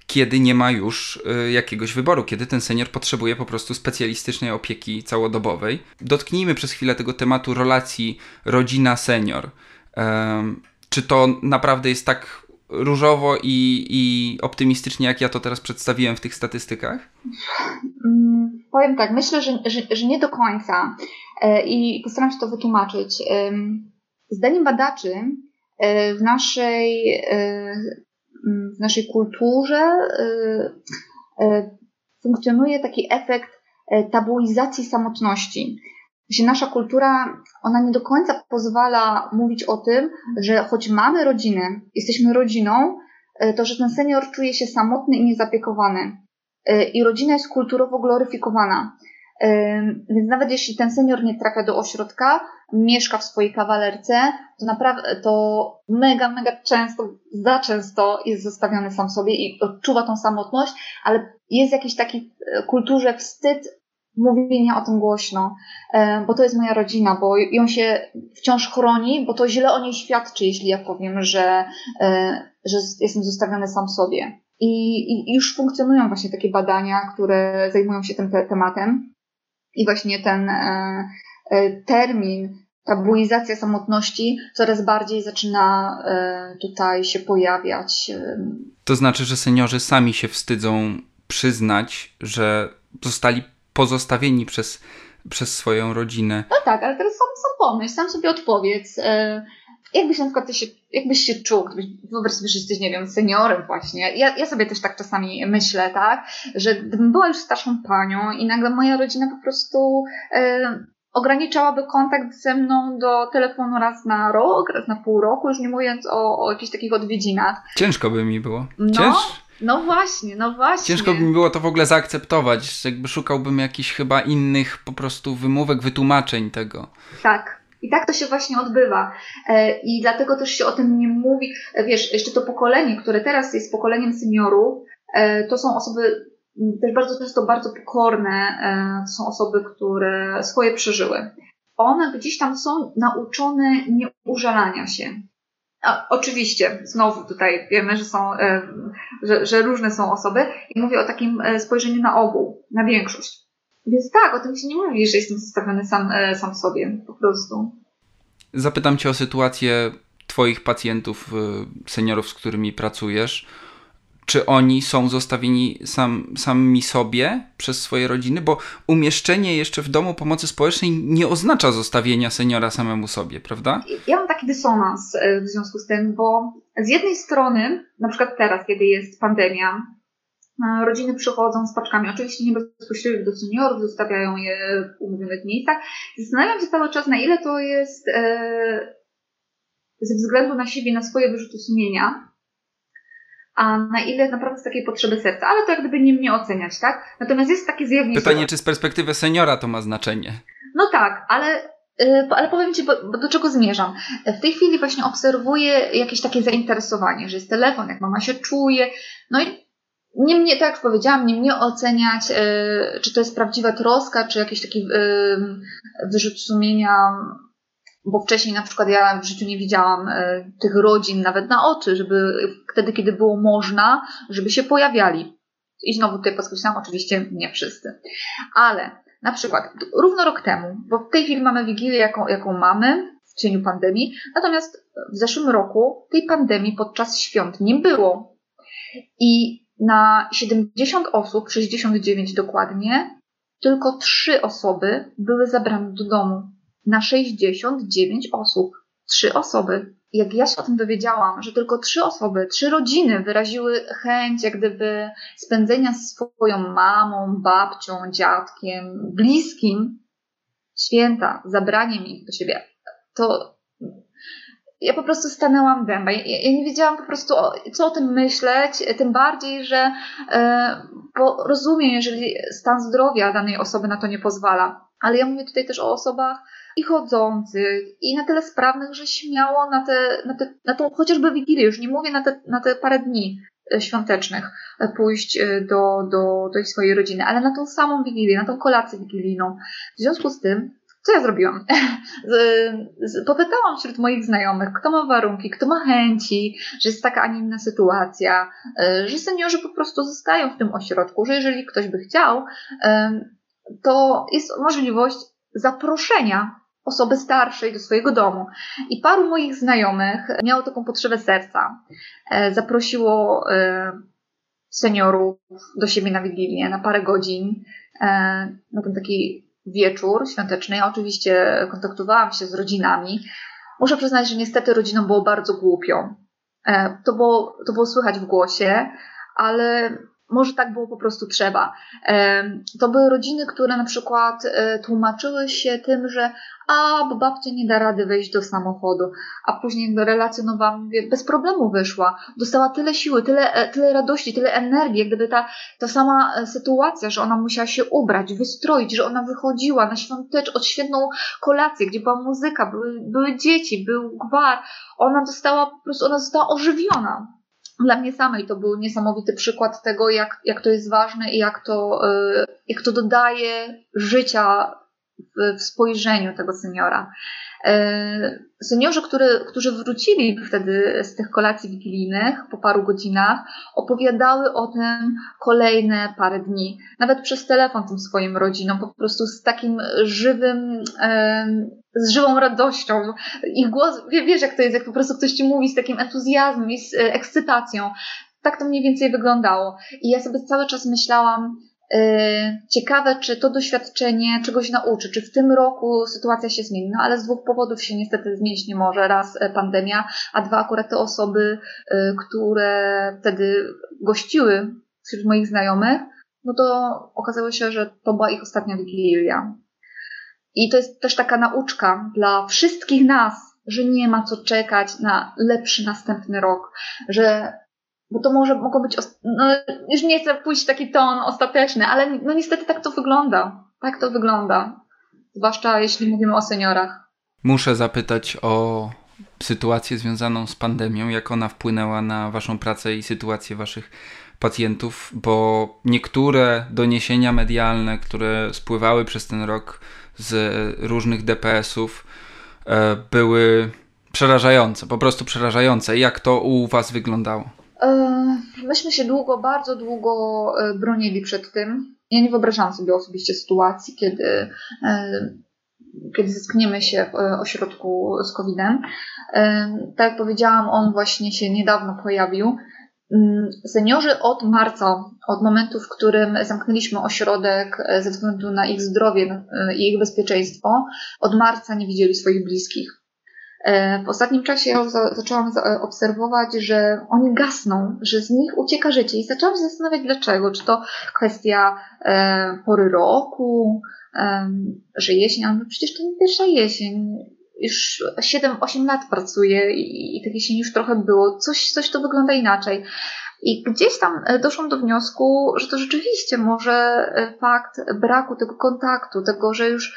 kiedy nie ma już e, jakiegoś wyboru, kiedy ten senior potrzebuje po prostu specjalistycznej opieki całodobowej. Dotknijmy przez chwilę tego tematu relacji rodzina-senior. E, czy to naprawdę jest tak różowo i, i optymistycznie, jak ja to teraz przedstawiłem w tych statystykach? Mm, powiem tak, myślę, że, że, że nie do końca. E, i postaram się to wytłumaczyć. Zdaniem badaczy e, w naszej, e, w naszej kulturze funkcjonuje taki efekt tabuizacji samotności. Że nasza kultura, ona nie do końca pozwala mówić o tym, że choć mamy rodzinę, jesteśmy rodziną, to że ten senior czuje się samotny i niezapiekowany. I rodzina jest kulturowo gloryfikowana. Więc nawet jeśli ten senior nie trafia do ośrodka, mieszka w swojej kawalerce, to naprawdę to mega, mega często, za często jest zostawiony sam sobie i odczuwa tą samotność, ale jest jakiś taki e, kulturze wstyd mówienia o tym głośno, e, bo to jest moja rodzina, bo ją się wciąż chroni, bo to źle o niej świadczy, jeśli ja powiem, że, e, że jestem zostawiony sam sobie. I, I, już funkcjonują właśnie takie badania, które zajmują się tym te tematem. I właśnie ten e, e, termin, tabuizacja samotności coraz bardziej zaczyna e, tutaj się pojawiać. To znaczy, że seniorzy sami się wstydzą przyznać, że zostali pozostawieni przez, przez swoją rodzinę. No tak, ale teraz sam, sam pomyśl, sam sobie odpowiedz. Jakbyś na przykład ty się, jakbyś się czuł, gdybyś, wyobraź sobie, że jesteś, nie wiem, seniorem właśnie. Ja, ja sobie też tak czasami myślę, tak, że gdybym była już starszą panią i nagle moja rodzina po prostu e, ograniczałaby kontakt ze mną do telefonu raz na rok, raz na pół roku, już nie mówiąc o, o jakichś takich odwiedzinach. Ciężko by mi było. No, Cięż... no właśnie, no właśnie. Ciężko by mi było to w ogóle zaakceptować, jakby szukałbym jakichś chyba innych po prostu wymówek, wytłumaczeń tego. Tak, i tak to się właśnie odbywa. E, I dlatego też się o tym nie mówi. E, wiesz, jeszcze to pokolenie, które teraz jest pokoleniem seniorów, e, to są osoby też bardzo często bardzo pokorne. To są osoby, które swoje przeżyły. One gdzieś tam są nauczone nieużalania się. A, oczywiście, znowu tutaj wiemy, że są, że, że różne są osoby i mówię o takim spojrzeniu na ogół, na większość. Więc tak, o tym się nie mówi, że jestem zostawiony sam, e, sam sobie, po prostu. Zapytam Cię o sytuację Twoich pacjentów, e, seniorów, z którymi pracujesz. Czy oni są zostawieni sam, sami sobie przez swoje rodziny? Bo umieszczenie jeszcze w domu pomocy społecznej nie oznacza zostawienia seniora samemu sobie, prawda? Ja mam taki dysonans e, w związku z tym, bo z jednej strony, na przykład teraz, kiedy jest pandemia, Rodziny przychodzą z paczkami, oczywiście nie bezpośrednio do seniorów, zostawiają je w umówionych miejscach. Zastanawiam się cały czas, na ile to jest e, ze względu na siebie, na swoje wyrzuty sumienia, a na ile naprawdę z takiej potrzeby serca. Ale to jak gdyby nie mnie oceniać, tak? Natomiast jest takie zjawisko. Pytanie, czy z perspektywy seniora to ma znaczenie? No tak, ale e, ale powiem Ci, bo, do czego zmierzam. W tej chwili właśnie obserwuję jakieś takie zainteresowanie, że jest telefon, jak mama się czuje. No i nie mnie, tak jak powiedziałam, nie mnie oceniać, yy, czy to jest prawdziwa troska, czy jakiś taki yy, wyrzut sumienia, bo wcześniej na przykład ja w życiu nie widziałam yy, tych rodzin nawet na oczy, żeby wtedy, kiedy było można, żeby się pojawiali. I znowu tutaj podkreślam, oczywiście nie wszyscy. Ale na przykład równo rok temu, bo w tej chwili mamy Wigilię, jaką, jaką mamy w cieniu pandemii, natomiast w zeszłym roku tej pandemii podczas świąt nie było. I na 70 osób, 69 dokładnie, tylko 3 osoby były zabrane do domu. Na 69 osób. 3 osoby. Jak ja się o tym dowiedziałam, że tylko 3 osoby, 3 rodziny wyraziły chęć jak gdyby spędzenia z swoją mamą, babcią, dziadkiem, bliskim święta, zabraniem ich do siebie, to ja po prostu stanęłam dęba. Ja, ja, nie wiedziałam po prostu, co o tym myśleć, tym bardziej, że e, bo rozumiem, jeżeli stan zdrowia danej osoby na to nie pozwala. Ale ja mówię tutaj też o osobach i chodzących, i na tyle sprawnych, że śmiało na, te, na, te, na tą chociażby wigilię, już nie mówię na te, na te parę dni e, świątecznych, e, pójść do, do, do swojej rodziny, ale na tą samą wigilię, na tą kolację wigilijną. W związku z tym co ja zrobiłam? Popytałam wśród moich znajomych, kto ma warunki, kto ma chęci, że jest taka, a nie inna sytuacja, e, że seniorzy po prostu zostają w tym ośrodku, że jeżeli ktoś by chciał, to jest możliwość zaproszenia osoby starszej do swojego domu. I paru moich znajomych miało taką potrzebę serca. E, zaprosiło e, seniorów do siebie na Wigilię na parę godzin, na ten taki wieczór świąteczny. Ja oczywiście kontaktowałam się z rodzinami. Muszę przyznać, że niestety rodzinom było bardzo głupio. E, to było, to było słychać w głosie, ale może tak było po prostu trzeba. To były rodziny, które na przykład e, tłumaczyły się tym, że a, bo babcia nie da rady wejść do samochodu, a później jakby relacjonowałam, bez problemu wyszła, dostała tyle siły, tyle, e, tyle radości, tyle energii, jak gdyby ta, ta sama e, sytuacja, że ona musiała się ubrać, wystroić, że ona wychodziła na świątecz, od świetną kolację, gdzie była muzyka, były, były dzieci, był gwar, ona została po prostu, ona została ożywiona. Dla mnie samej to był niesamowity przykład tego, jak, jak to jest ważne i jak to, e, jak to dodaje życia w, w spojrzeniu tego seniora. E, seniorzy, który, którzy wrócili wtedy z tych kolacji wigilijnych po paru godzinach, opowiadały o tym kolejne parę dni. Nawet przez telefon tym swoim rodzinom, po prostu z takim żywym, z żywą radością. Ich głos, wiesz jak to jest, jak po prostu ktoś ci mówi z takim entuzjazmem i z e, ekscytacją. Tak to mniej więcej wyglądało. I ja sobie cały czas myślałam, ciekawe, czy to doświadczenie czegoś nauczy, czy w tym roku sytuacja się zmieni. No ale z dwóch powodów się niestety zmienić nie może. Raz e, pandemia, a dwa akurat te osoby, y, które wtedy gościły wśród moich znajomych, no to okazało się, że to była ich ostatnia wigilia. I to jest też taka nauczka dla wszystkich nas, że nie ma co czekać na lepszy następny rok, że bo to może mogło być, no, już nie chcę pójść w taki ton ostateczny, ale no niestety tak to wygląda. Tak to wygląda. Zwłaszcza jeśli mówimy o seniorach. Muszę zapytać o sytuację związaną z pandemią, jak ona wpłynęła na Waszą pracę i sytuację Waszych pacjentów, bo niektóre doniesienia medialne, które spływały przez ten rok z różnych DPS-ów, e, były przerażające, po prostu przerażające. Jak to u Was wyglądało? E, myśmy się długo, bardzo długo e, bronili przed tym. Ja nie wyobrażałam sobie osobiście sytuacji, kiedy, e, kiedy zetkniemy się w ośrodku z COVID-em. Tak jak powiedziałam, on właśnie się niedawno pojawił. Mm, seniorzy od marca, od momentu, w którym zamknęliśmy ośrodek ze względu na ich zdrowie i ich bezpieczeństwo, od marca nie widzieli swoich bliskich. E, w ostatnim czasie zaczęłam obserwować, że oni gasną, że z nich ucieka życie i zaczęłam się zastanawiać dlaczego. Czy to kwestia e, pory roku, że jesień, ale przecież to nie pierwsza jesień. Już 7-8 lat pracuję i, i tych już trochę było. Coś, coś to wygląda inaczej. I gdzieś tam e, doszłam do wniosku, że to rzeczywiście może fakt braku tego kontaktu, tego, że już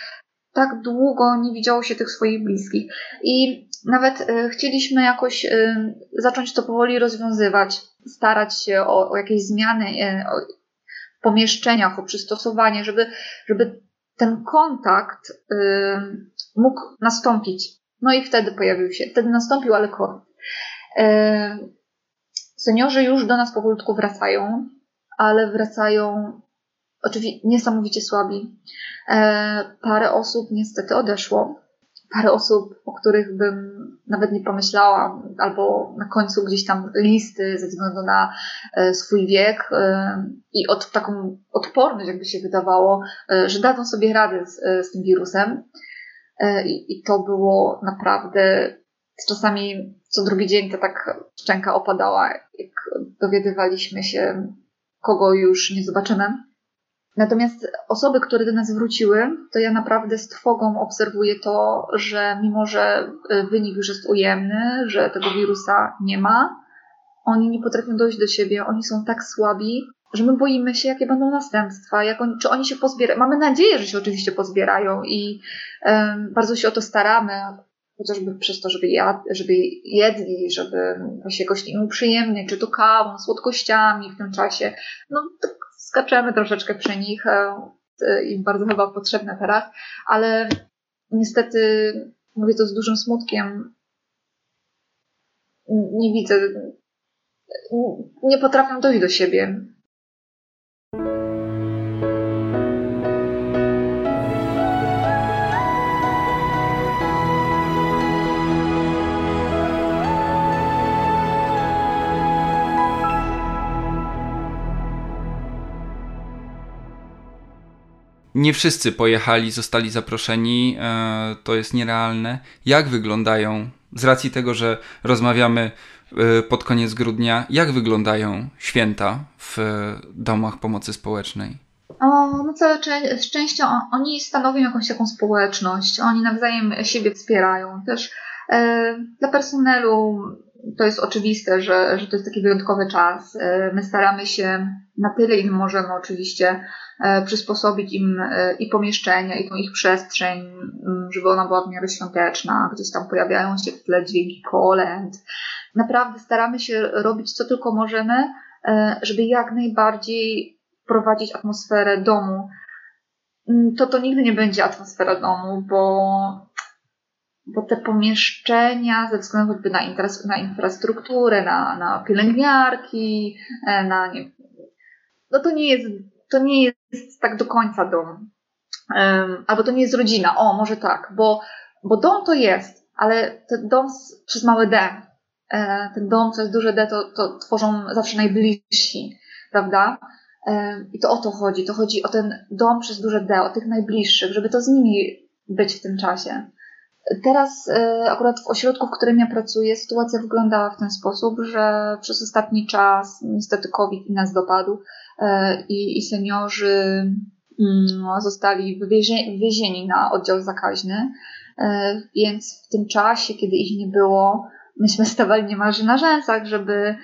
tak długo nie widziało się tych swoich bliskich. I nawet y, chcieliśmy jakoś y, zacząć to powoli rozwiązywać, starać się o, o jakieś zmiany o, w pomieszczeniach, o przystosowanie, żeby, żeby ten kontakt mógł nastąpić. No i wtedy pojawił się, wtedy nastąpił, ale COVID. Seniorzy już do nas powolutku wracają, ale wracają oczywiście niesamowicie słabi. E, parę osób niestety odeszło. Parę osób, o których bym nawet nie pomyślała, albo na końcu gdzieś tam listy ze względu na e, swój wiek e, i od taką odporność, jakby się wydawało, że dadzą sobie radę z, z tym wirusem. I, I to było naprawdę czasami co drugi dzień to tak szczęka opadała, jak dowiadywaliśmy się, kogo już nie zobaczymy. Natomiast osoby, które do nas wróciły, to ja naprawdę z trwogą obserwuję to, że mimo, że y, wynik już jest ujemny, że tego wirusa nie ma, oni nie potrafią dojść do siebie, oni są tak słabi, że my boimy się, jakie będą następstwa, jak oni, czy oni się pozbierają. Mamy nadzieję, że się oczywiście pozbierają i um, bardzo się o to staramy, chociażby przez to, żeby, jad, żeby jedli, żeby się jakoś im uprzyjemnić, czy to kawą, słodkościami w tym czasie. No, skaczemy troszeczkę przy nich e, i bardzo chyba potrzebne teraz, ale niestety mówię to z dużym smutkiem. Nie widzę, nie potrafią dojść do siebie. Nie wszyscy pojechali, zostali zaproszeni, e, to jest nierealne. Jak wyglądają z racji tego, że rozmawiamy y, pod koniec grudnia, jak wyglądają święta w domach pomocy społecznej? O, no całe szczęście oni stanowią jakąś taką społeczność, oni nawzajem siebie wspierają. Też e, dla personelu to jest oczywiste, że, że to jest taki wyjątkowy czas. E, my staramy się na tyle, ile możemy oczywiście e, przysposobić im e, i pomieszczenia, i tą ich przestrzeń, żeby ona była w miarę świąteczna. Gdzieś tam pojawiają się w tle dźwięki kolęd. Naprawdę staramy się robić co tylko możemy, żeby jak najbardziej wprowadzić atmosferę domu. Mm, to to nigdy nie będzie atmosfera domu, bo bo te pomieszczenia ze względu choćby na, na infrastrukturę, na, na pielęgniarki, e, na nie, no to nie jest, to nie jest tak do końca dom. Um, albo to nie jest rodzina. O, może tak, bo, bo dom to jest, ale ten dom z, przez małe D, e, ten dom przez duże D to, to tworzą zawsze najbliżsi, prawda? E, I to o to chodzi. To chodzi o ten dom przez duże D, o tych najbliższych, żeby to z nimi być w tym czasie. Teraz e, akurat w ośrodku, w którym ja pracuję, sytuacja wyglądała w ten sposób, że przez ostatni czas niestety COVID nas dopadł e, i, i seniorzy mm, zostali wywiezieni na oddział zakaźny, e, więc w tym czasie, kiedy ich nie było, myśmy stawali niemalże na rzęsach, żeby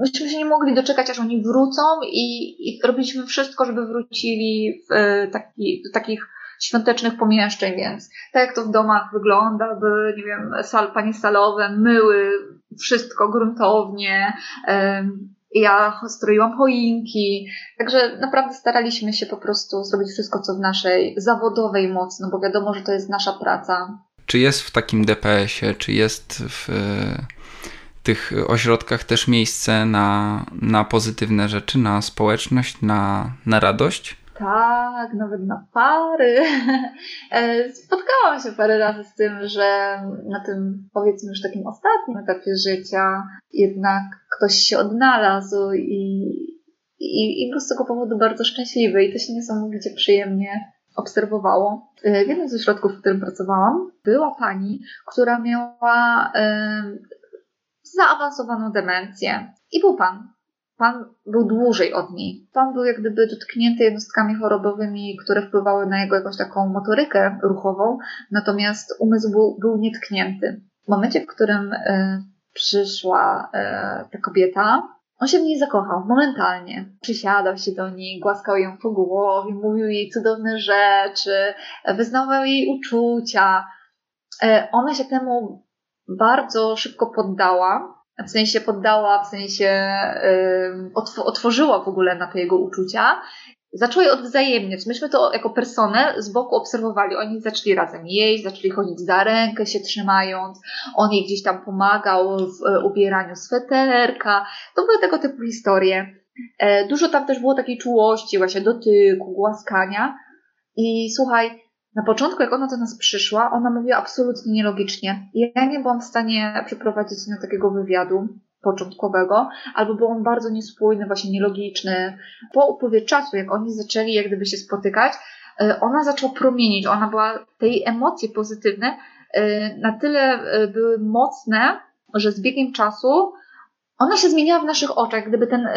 myśmy się nie mogli doczekać, aż oni wrócą i, i robiliśmy wszystko, żeby wrócili w taki, do takich świątecznych pomieszczeń, więc tak jak to w domach wygląda, by, nie wiem, sal, panie salowe myły wszystko gruntownie, ja stroiłam choinki, także naprawdę staraliśmy się po prostu zrobić wszystko, co w naszej zawodowej mocy, no bo wiadomo, że to jest nasza praca. Czy jest w takim DPS-ie, czy jest w tych ośrodkach też miejsce na, na pozytywne rzeczy, na społeczność, na, na radość? Tak, nawet na pary. E, spotkałam się parę razy z tym, że na tym powiedzmy już takim ostatnim etapie życia jednak ktoś się odnalazł i, i, i był z tego powodu bardzo szczęśliwy i to się niesamowicie przyjemnie obserwowało. E, w jednym ze środków, w którym pracowałam, była pani, która miała zaawansowaną demencję. I był pan, Pan był dłużej od niej. Pan był jak gdyby dotknięty jednostkami chorobowymi, które wpływały na jego jakąś taką motorykę ruchową, natomiast umysł był, był nietknięty. W momencie, w którym y, przyszła y, ta kobieta, on się w niej zakochał, momentalnie. Przysiadał się do niej, głaskał ją po głowie, mówił jej cudowne rzeczy, wyznawał jej uczucia. Y, ona się temu bardzo szybko poddała, w sensie poddała, w sensie otworzyła w ogóle na te jego uczucia. Zaczęła je odwzajemniać. Myśmy to jako personę z boku obserwowali. Oni zaczęli razem jeść, zaczęli chodzić za rękę się trzymając. On jej gdzieś tam pomagał w e, ubieraniu sweterka. To były tego typu historie. E, dużo tam też było takiej czułości, właśnie dotyku, głaskania. I słuchaj, na początku, jak ona do nas przyszła, ona mówiła absolutnie nielogicznie. Ja nie byłam w stanie przeprowadzić z nią takiego wywiadu początkowego, albo był on bardzo niespójny, właśnie nielogiczny. Po upływie czasu, jak oni zaczęli jak gdyby się spotykać, e, ona zaczęła promienić. Ona była, tej emocje pozytywne e, na tyle e, były mocne, że z biegiem czasu ona się zmieniała w naszych oczach. Gdyby ten,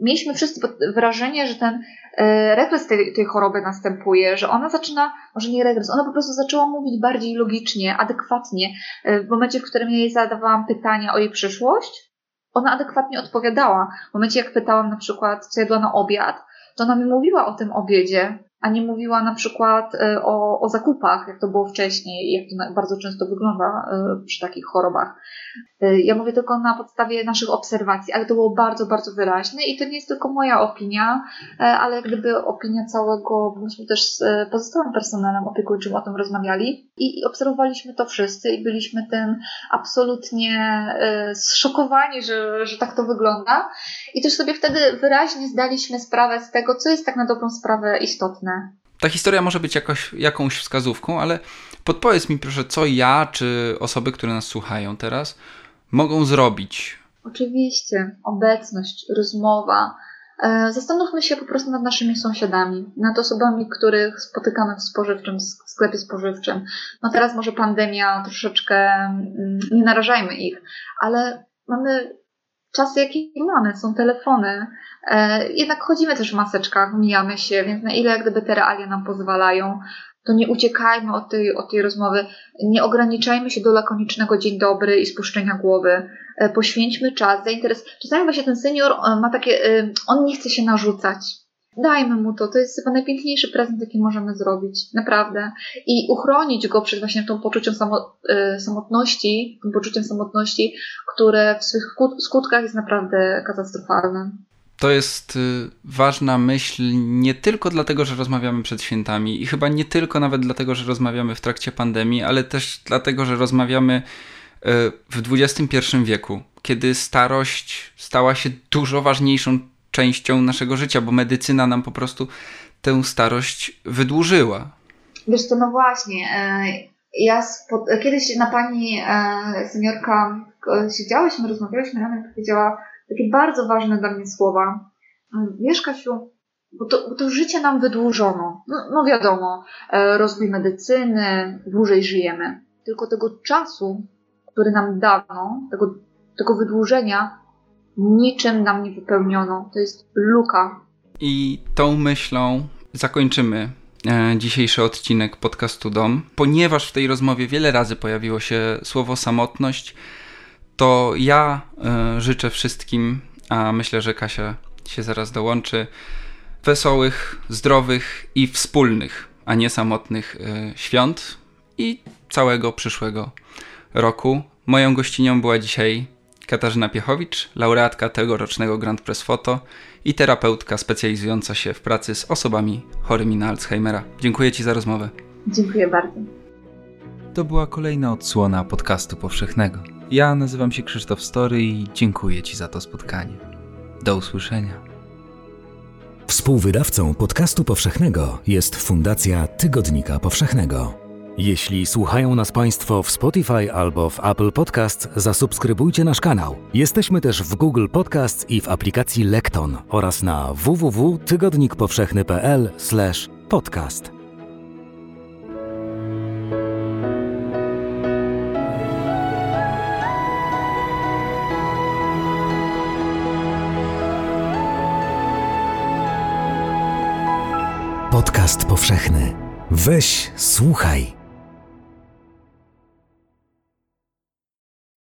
mieliśmy wszyscy wrażenie, że ten E, regres tej, tej choroby następuje, że ona zaczyna, może nie regres, ona po prostu zaczęła mówić bardziej logicznie, adekwatnie. E, w momencie, w którym ja jej zadawałam pytania o jej przyszłość, ona adekwatnie odpowiadała. W momencie, jak pytałam na przykład, co jadła na obiad, to ona mi mówiła o tym obiedzie, a nie mówiła na przykład e, o, o zakupach, jak to było wcześniej, jak to bardzo często wygląda e, przy takich chorobach. E, ja mówię tylko na podstawie naszych obserwacji, ale to było bardzo, bardzo wyraźne i to nie jest tylko moja opinia, ale gdyby opinia całego, bo myśmy też z pozostałym personelem opiekuńczym o tym rozmawiali i, i obserwowaliśmy to wszyscy i byliśmy tym absolutnie zszokowani, że, że tak to wygląda. I też sobie wtedy wyraźnie zdaliśmy sprawę z tego, co jest tak na dobrą sprawę istotne ta historia może być jakoś, jakąś wskazówką, ale podpowiedz mi proszę, co ja czy osoby, które nas słuchają teraz, mogą zrobić. Oczywiście, obecność, rozmowa, E, zastanówmy się po prostu nad naszymi sąsiadami, nad osobami, których spotykamy w spożywczym, w sklepie spożywczym. No teraz może pandemia, troszeczkę mm, nie narażajmy ich, ale mamy czasy, jakie mamy, są telefony. E, jednak chodzimy też w maseczkach, mijamy się, więc na ile gdyby te realia nam pozwalają, to nie uciekajmy od tej, od tej rozmowy, nie ograniczajmy się do lakonicznego dzień dobry i spuszczenia głowy. E, poświęćmy czas, zainteres. Czasami właśnie ten senior ma takie, on nie chce się narzucać. Dajmy mu to, to jest chyba najpiękniejszy prezent, jaki możemy zrobić, naprawdę. I uchronić go przed właśnie tą poczuciem e, samotności, tym poczuciem samotności, które w swych skutkach jest naprawdę katastrofalne. To jest y, ważna myśl nie tylko dlatego, że rozmawiamy przed świętami i chyba nie tylko nawet dlatego, że rozmawiamy w trakcie pandemii, ale też dlatego, że rozmawiamy y, w XXI wieku, kiedy starość stała się dużo ważniejszą częścią naszego życia, bo medycyna nam po prostu tę starość wydłużyła. Wiesz co, no właśnie. E, ja spod... kiedyś na pani e, seniorka siedziałyśmy, rozmawiałyśmy, ona powiedziała takie bardzo ważne dla mnie słowa. E, wiesz, Kasiu, bo to, bo to życie nam wydłużono. No, no wiadomo, rozwój medycyny, dłużej żyjemy. Tylko tego czasu, który nam dano, tego, tego wydłużenia, niczym nam nie wypełniono. To jest luka. I tą myślą zakończymy e, dzisiejszy odcinek podcastu Dom. Ponieważ w tej rozmowie wiele razy pojawiło się słowo samotność, to ja e, życzę wszystkim, a myślę, że Kasia się zaraz dołączy, wesołych, zdrowych i wspólnych, a nie samotnych e, świąt i całego przyszłego roku. Moją gościnią była dzisiaj Katarzyna Piechowicz, laureatka tegorocznego Grand Press Photo i terapeutka specjalizująca się w pracy z osobami chorymi na Alzheimera. Dziękuję Ci za rozmowę. Dziękuję bardzo. To była kolejna odsłona podcastu powszechnego. Ja nazywam się Krzysztof Story i dziękuję Ci za to spotkanie. Do usłyszenia. Współwydawcą podcastu powszechnego jest Fundacja Tygodnika Powszechnego. Jeśli słuchają nas Państwo w Spotify albo w Apple Podcasts, zasubskrybujcie nasz kanał. Jesteśmy też w Google Podcasts i w aplikacji Lekton oraz na www.tygodnikpowszechny.pl/podcast. Podcast powszechny. Weź, słuchaj.